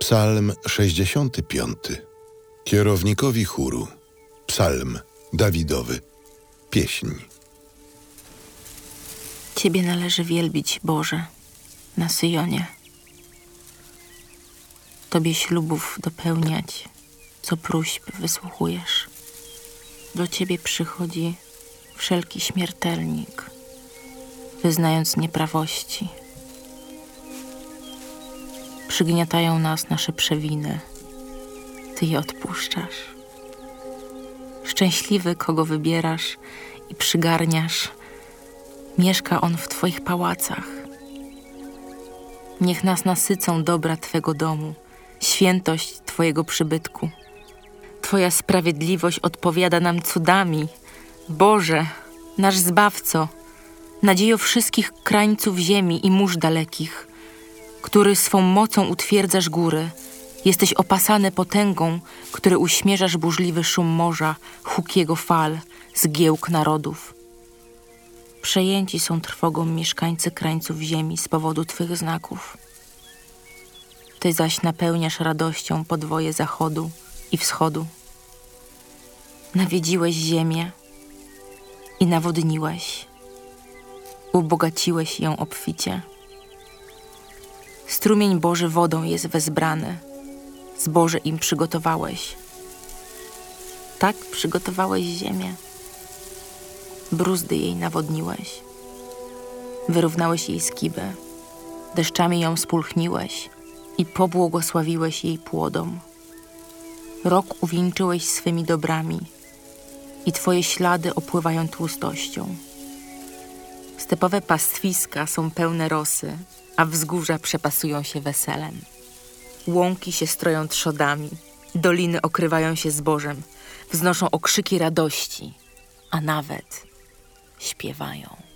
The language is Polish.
Psalm 65. Kierownikowi chóru. Psalm Dawidowy. Pieśń. Ciebie należy wielbić, Boże, na Syjonie. Tobie ślubów dopełniać, co próśb wysłuchujesz. Do Ciebie przychodzi wszelki śmiertelnik, wyznając nieprawości. Przygniatają nas nasze przewiny, Ty je odpuszczasz. Szczęśliwy, kogo wybierasz i przygarniasz, mieszka on w Twoich pałacach. Niech nas nasycą dobra Twego domu, świętość Twojego przybytku. Twoja sprawiedliwość odpowiada nam cudami. Boże, nasz Zbawco, nadziejo wszystkich krańców ziemi i mórz dalekich, który swą mocą utwierdzasz góry, jesteś opasany potęgą, który uśmierzasz burzliwy szum morza, huk jego fal, zgiełk narodów. Przejęci są trwogą mieszkańcy krańców ziemi z powodu Twych znaków. Ty zaś napełniasz radością podwoje zachodu i wschodu. Nawiedziłeś ziemię i nawodniłeś. Ubogaciłeś ją obficie. Strumień Boży wodą jest wezbrany. Zboże im przygotowałeś. Tak przygotowałeś ziemię. Bruzdy jej nawodniłeś. Wyrównałeś jej skibę. Deszczami ją spulchniłeś i pobłogosławiłeś jej płodom. Rok uwieńczyłeś swymi dobrami i twoje ślady opływają tłustością. Stepowe pastwiska są pełne rosy, a wzgórza przepasują się weselem. Łąki się stroją trzodami, doliny okrywają się zbożem, wznoszą okrzyki radości, a nawet śpiewają.